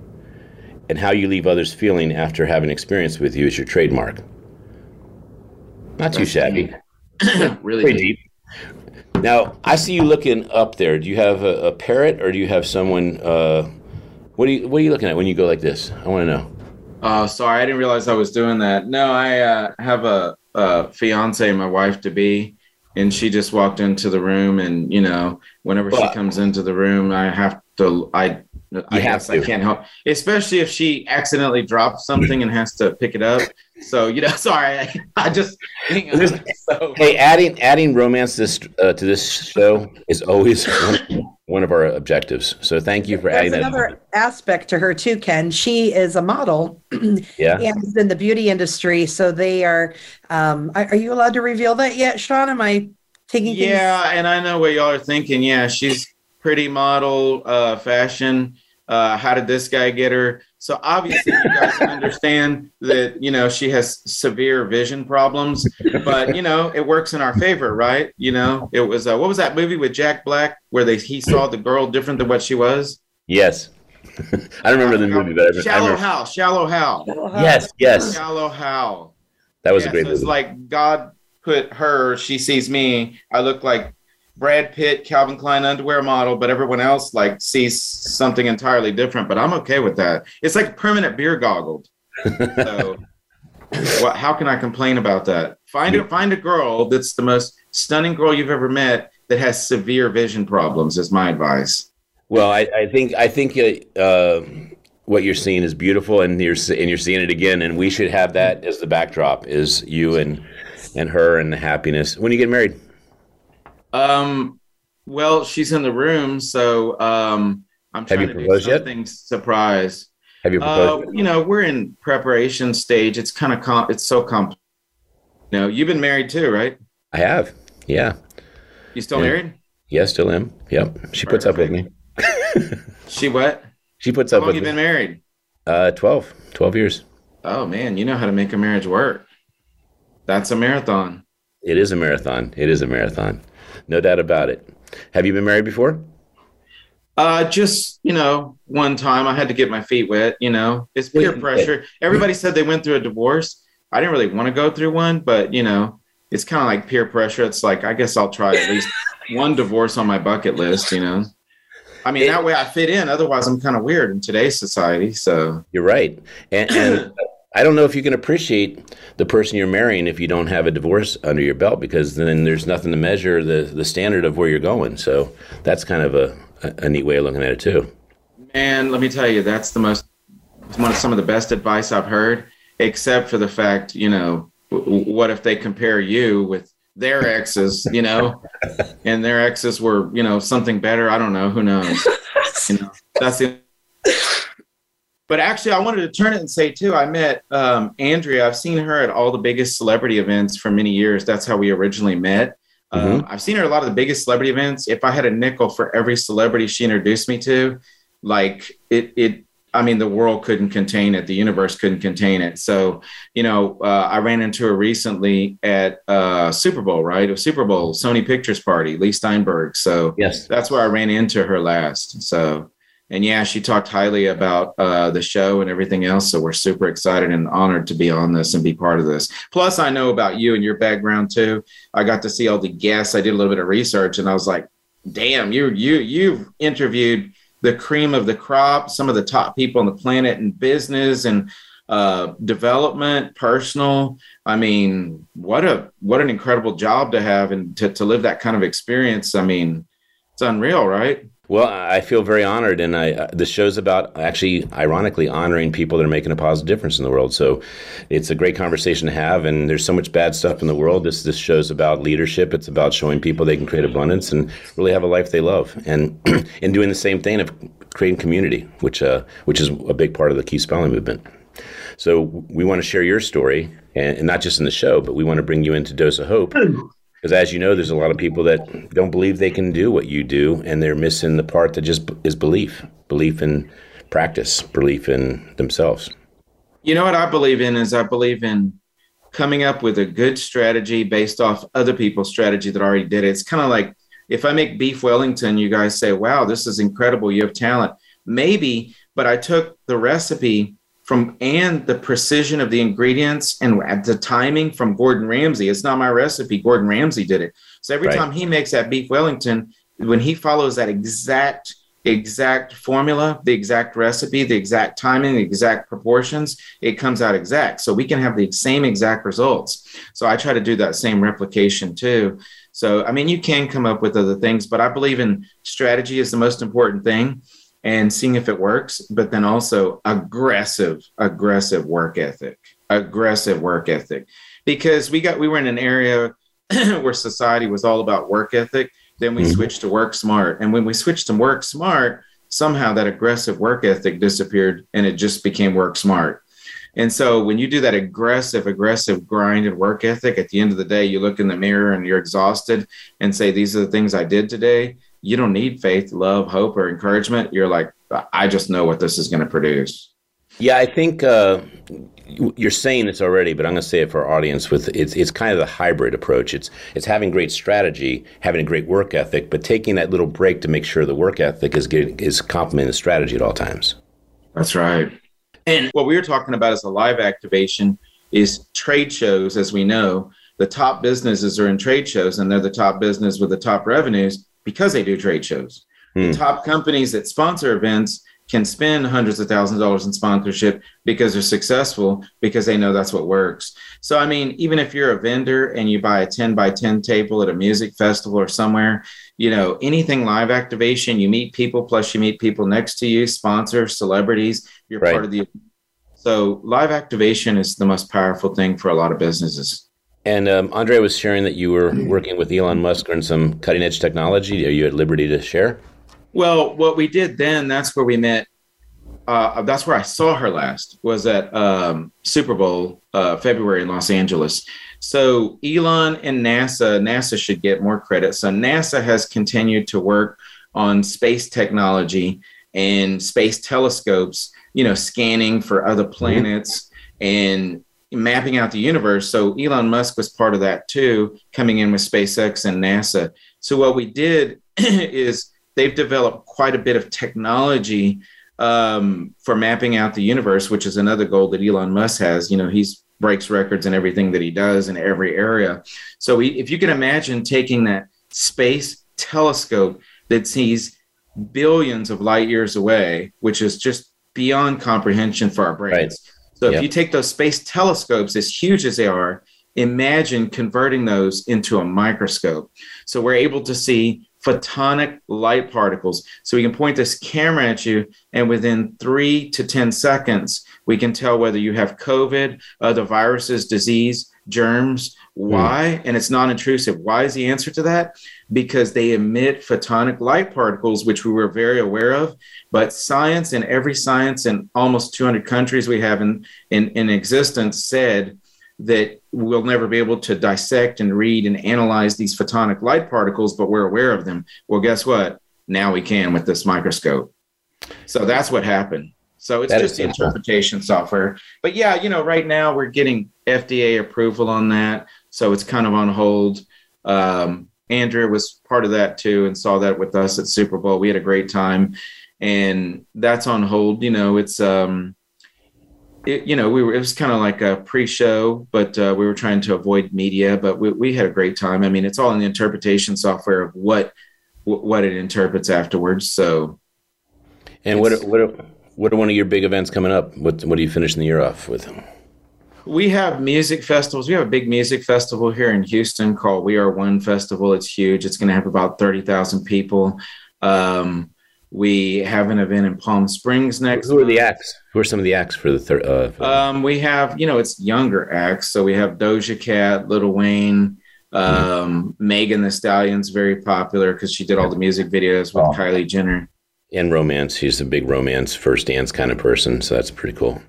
and how you leave others feeling after having experience with you is your trademark. Not too shabby. really deep. deep. Now I see you looking up there. Do you have a, a parrot, or do you have someone? Uh, what are you What are you looking at when you go like this? I want to know. Oh, sorry, I didn't realize I was doing that. No, I uh, have a, a fiance, my wife to be, and she just walked into the room and you know whenever but, she comes into the room i have to i I guess I can't help, especially if she accidentally drops something and has to pick it up. So you know, sorry, I, I just so. hey, adding adding romance this uh, to this show is always one, one, of our objectives. So thank you for There's adding another aspect to her too, Ken. She is a model, yeah, and is in the beauty industry. So they are. Um, are, are you allowed to reveal that yet, Sean? Am I taking? Yeah, things- and I know what y'all are thinking. Yeah, she's pretty model, uh, fashion. Uh, how did this guy get her? So obviously, you guys understand that you know she has severe vision problems, but you know it works in our favor, right? You know, it was uh, what was that movie with Jack Black where they he saw the girl different than what she was? Yes. I don't remember the movie, but I, Shallow I remember. Hal, Shallow Hal, Yes, yes, Shallow Hal. that was Yeah, a great so It's movie. like God put her. She sees me. I look like Brad Pitt, Calvin Klein underwear model, but everyone else like sees something entirely different. But I'm okay with that. It's like permanent beer goggled. So, what? How can I complain about that? Find a find a girl that's the most stunning girl you've ever met that has severe vision problems. Is my advice. Well, I, I think I think uh, uh, what you're seeing is beautiful, and you're and you're seeing it again. And we should have that as the backdrop: is you and and her and the happiness. When you get married, Um, well, she's in the room, so um, I'm you trying to do proposed yet? something surprise. have you Uh, proposed? you know, we're in preparation stage. It's kind of com- it's so complex. You know, you've been married too, right? I have. Yeah. You still Yeah. married? Yeah, still am. Yep. She puts up with me. She what? She puts up. How up long with you me. been married? Uh, 12. 12 years. Oh man, you know how to make a marriage work. That's a marathon. It is a marathon. It is a marathon. No doubt about it. Have you been married before? Uh, just you know, one time I had to get my feet wet. You know, it's peer pressure. Everybody said they went through a divorce. I didn't really want to go through one, but you know, it's kind of like peer pressure. It's like I guess I'll try at least one divorce on my bucket list. You know, I mean that way I fit in. Otherwise, I'm kind of weird in today's society. So You're right. And, and I don't know if you can appreciate the person you're marrying if you don't have a divorce under your belt, because then there's nothing to measure the, the standard of where you're going. So that's kind of a, a, a neat way of looking at it, too. And let me tell you, that's the most one of some of the best advice I've heard, except for the fact, you know, w- what if they compare you with their exes, you know, and their exes were, you know, something better. I don't know. Who knows? You know, that's the. But actually, I wanted to turn it and say too. I met um, Andrea. I've seen her at all the biggest celebrity events for many years. That's how we originally met. Um, I've seen her at a lot of the biggest celebrity events. If I had a nickel for every celebrity she introduced me to, like it, it. I mean, the world couldn't contain it. The universe couldn't contain it. So, you know, uh, I ran into her recently at uh, Super Bowl, right? A Super Bowl, Sony Pictures party, Leigh Steinberg. So Yes. that's where I ran into her last. So, and yeah, she talked highly about uh, the show and everything else. So we're super excited and honored to be on this and be part of this. Plus, I know about you and your background too. I got to see all the guests. I did a little bit of research, and I was like, "Damn, you you you've interviewed the cream of the crop, some of the top people on the planet in business and uh, development, personal. I mean, what a what an incredible job to have and to to live that kind of experience. I mean, it's unreal, right? Well, I feel very honored, and I uh, the show's about actually, ironically, honoring people that are making a positive difference in the world. So, it's a great conversation to have. And there's so much bad stuff in the world. This this show's about leadership. It's about showing people they can create abundance and really have a life they love, and in doing the same thing of creating community, which uh, which is a big part of the Keep Smiling movement. So we want to share your story, and, and not just in the show, but we want to bring you into Dose of Hope. Because as you know, there's a lot of people that don't believe they can do what you do, and they're missing the part that just is belief, belief in practice, belief in themselves. You know what I believe in is I believe in coming up with a good strategy based off other people's strategy that already did it. It's kind of like if I make beef Wellington, you guys say, wow, this is incredible. You have talent. Maybe, but I took the recipe from and the precision of the ingredients and the timing from Gordon Ramsay. It's not my recipe. Gordon Ramsay did it. So every Right. time he makes that beef Wellington, when he follows that exact exact formula, the exact recipe, the exact timing, the exact proportions, it comes out exact. So we can have the same exact results. So I try to do that same replication too. So I mean, you can come up with other things, but I believe in strategy is the most important thing and seeing if it works, but then also aggressive, aggressive work ethic, aggressive work ethic. Because we got, we were in an area where society was all about work ethic. Then we Mhm. switched to work smart. And when we switched to work smart, somehow that aggressive work ethic disappeared and it just became work smart. And so when you do that aggressive, aggressive grind and work ethic, at the end of the day, you look in the mirror and you're exhausted and say, These are the things I did today. You don't need faith, love, hope, or encouragement. You're like, I just know what this is going to produce. Yeah, I think uh, you're saying this already, but I'm going to say it for our audience. With it's it's kind of the hybrid approach. It's it's having great strategy, having a great work ethic, but taking that little break to make sure the work ethic is getting, is complementing the strategy at all times. That's right. And what we were talking about as a live activation is trade shows, as we know. The top businesses are in trade shows, and they're the top business with the top revenues because they do trade shows. Hmm. The top companies that sponsor events can spend hundreds of thousands of dollars in sponsorship because they're successful because they know that's what works. So, I mean, even if you're a vendor and you buy a 10 by 10 table at a music festival or somewhere, you know, anything live activation, you meet people, plus you meet people next to you, sponsors, celebrities, you're right. part of the. So, live activation is the most powerful thing for a lot of businesses. And um, Andre was sharing that you were working with Elon Musk on some cutting edge technology. Are you at liberty to share? Well, what we did then, that's where we met. Uh, that's where I saw her last was at um, Super Bowl uh, February in Los Angeles. So Elon and NASA, NASA should get more credit. So NASA has continued to work on space technology and space telescopes, you know, scanning for other planets and mapping out the universe. So Elon Musk was part of that too, coming in with SpaceX and NASA. So what we did is they've developed quite a bit of technology um, for mapping out the universe, which is another goal that Elon Musk has. You know, he's breaks records in everything that he does in every area. So he, if you can imagine taking that space telescope that sees billions of light years away, which is just beyond comprehension for our brains. Right. So yep. if you take those space telescopes, as huge as they are, imagine converting those into a microscope. So we're able to see photonic light particles. So we can point this camera at you, and within three to 10 seconds, we can tell whether you have COVID, other viruses, disease, germs. Hmm. Why? Mm. And it's non intrusive. Why is the answer to that? Because they emit photonic light particles, which we were very aware of. But science and every science in almost 200 countries we have in, in, in existence said that we'll never be able to dissect and read and analyze these photonic light particles, but we're aware of them. Well, guess what? Now we can with this microscope. So that's what happened. So it's that just the interpretation software. But yeah, you know, right now we're getting FDA approval on that. So it's kind of on hold. Um, Andrea was part of that too and saw that with us at Super Bowl. We had a great time. And that's on hold. You know, it's um it, you know, we were, it was kind of like a pre-show, but uh, we were trying to avoid media, but we, we had a great time. I mean, it's all in the interpretation software of what, what it interprets afterwards. So. And what, what, what are one of your big events coming up? What, what are you finishing the year off with? We have music festivals. We have a big music festival here in Houston called We Are One Festival. It's huge. It's going to have about 30,000 people. Um, we have an event in Palm Springs next. Who are the acts? Who are some of the acts for the third? Uh, um, we have, you know, it's younger acts. So we have Doja Cat, Lil Wayne, um, mm-hmm. Megan Thee Stallion's very popular because she did all the music videos with oh. Kylie Jenner. And romance. She's a big romance first dance kind of person. So that's pretty cool.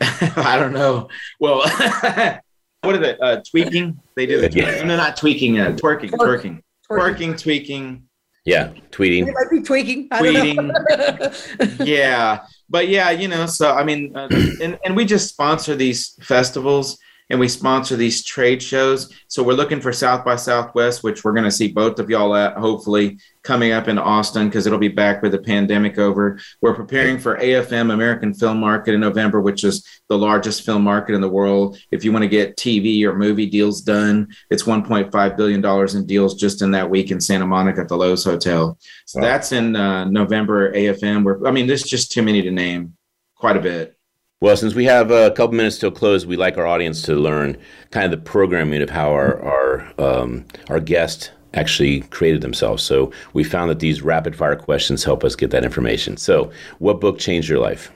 I don't know. Well, what is it? Uh, tweaking? They do it. Yeah. No, not tweaking. Uh, twerking, twerking, twerking, tweaking yeah, tweeting. They might be tweaking. tweeting. yeah, but yeah, you know. So I mean, uh, and and we just sponsor these festivals and we sponsor these trade shows. So we're looking for South by Southwest, which we're going to see both of y'all at hopefully coming up in Austin because it'll be back with the pandemic over. We're preparing for AFM American Film Market in November, which is the largest film market in the world. If you want to get TV or movie deals done, it's 1.5 billion dollars in deals just in that week in Santa Monica at the Loews Hotel. So wow. that's in uh, November AFM. Where I mean, there's just too many to name, quite a bit. Well, since we have a couple minutes till close, we like our audience to learn kind of the programming of how our our um, our guest actually created themselves. So we found that these rapid fire questions help us get that information. So, what book changed your life?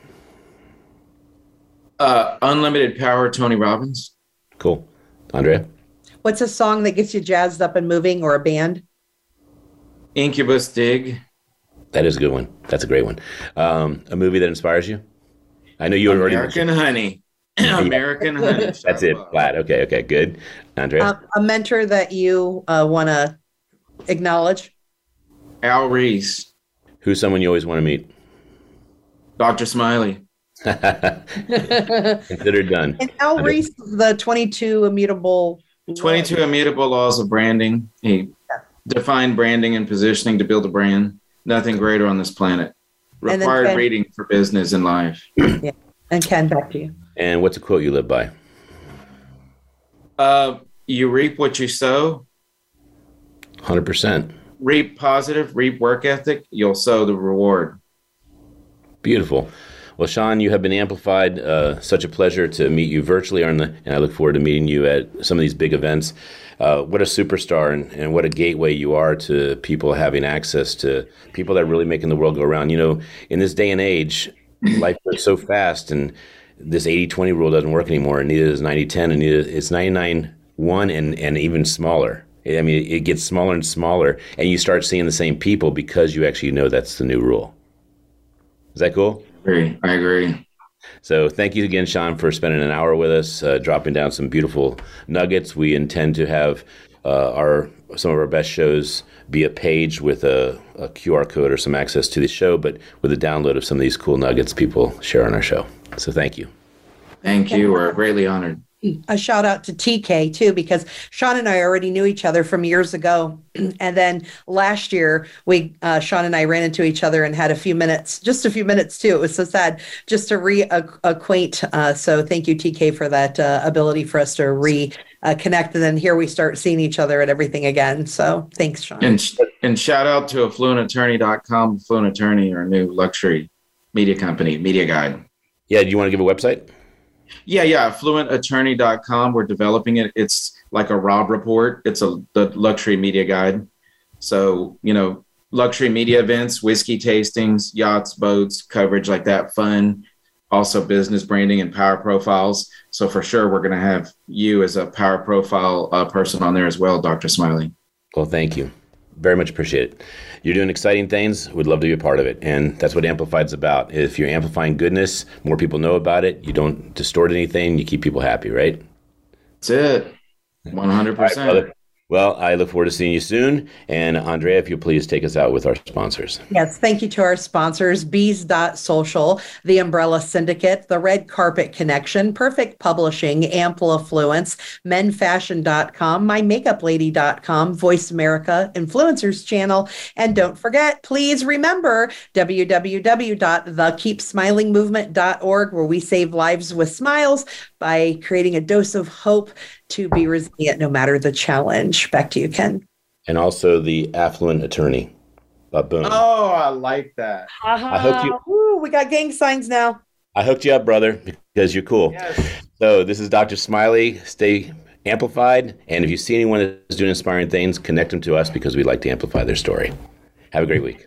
Uh, Unlimited Power, Tony Robbins. Cool, Andrea. What's a song that gets you jazzed up and moving, or a band? Incubus Dig. That is a good one. That's a great one. Um, a movie that inspires you? I know you already American Honey. American Honey. That's it. Flat. Okay. Okay. Good. Andrea. Um, a mentor that you uh, want to acknowledge. Al Ries, Who's someone you always want to meet? Dr. Smiley. Considered done. And Al Ries, the 22 immutable. 22 immutable laws of branding. He defined branding and positioning to build a brand. Nothing greater on this planet. And then Required Ken- reading for business and life. Yeah. And Ken, back to you. And what's a quote you live by? Uh, you reap what you sow. 100%. Reap positive, reap work ethic. You'll sow the reward. Beautiful. Well, Sean, you have been amplified. Uh, such a pleasure to meet you virtually, the, and I look forward to meeting you at some of these big events. Uh, what a superstar and, and what a gateway you are to people having access to people that are really making the world go around. You know, in this day and age, life goes so fast, and this 80 20 rule doesn't work anymore, and neither does 90 10, and neither, it's 99 1 and, and even smaller. I mean, it gets smaller and smaller, and you start seeing the same people because you actually know that's the new rule. Is that cool? Agree. I agree. So thank you again, Sean, for spending an hour with us, uh, dropping down some beautiful nuggets. We intend to have uh, our some of our best shows be a page with a, a QR code or some access to the show, but with a download of some of these cool nuggets people share on our show. So thank you. Thank you. We're greatly honored. A shout out to TK too, because Sean and I already knew each other from years ago. and then last year, we, uh, Sean and I ran into each other and had a few minutes, just a few minutes too. It was so sad just to reacquaint. Uh, so thank you, TK, for that uh, ability for us to reconnect. and then here we start seeing each other and everything again. So thanks, Sean. And, and shout out to affluentattorney.com, Affluent Attorney, our new luxury media company, Media Guide. Yeah, do you want to give a website? Yeah, yeah, affluentattorney.com. We're developing it. It's like a Rob report. It's a the luxury media guide. So, you know, luxury media events, whiskey tastings, yachts, boats, coverage like that, fun. Also business branding and power profiles. So for sure, we're going to have you as a power profile uh, person on there as well, Dr. Smiley. Well, thank you. Very much appreciate it. You're doing exciting things. We'd love to be a part of it. And that's what Amplified's about. If you're amplifying goodness, more people know about it. You don't distort anything. You keep people happy, right? That's it. 100%. brother. Well, I look forward to seeing you soon. And Andrea, if you'll please take us out with our sponsors. Yes, thank you to our sponsors, Bees.social, The Umbrella Syndicate, The Red Carpet Connection, Perfect Publishing, Ample Affluence, MenFashion.com, MyMakeupLady.com, Voice America Influencers Channel. And don't forget, please remember www.thekeepsmilingmovement.org, where we save lives with smiles by creating a dose of hope to be resilient no matter the challenge. Back to you, Ken. And also the affluent attorney. Boom. Oh, I like that. I hope you- Ooh, we got gang signs now. I hooked you up, brother, because you're cool. Yes. So this is Dr. Smiley. Stay amplified. And if you see anyone that's doing inspiring things, connect them to us because we like to amplify their story. Have a great week.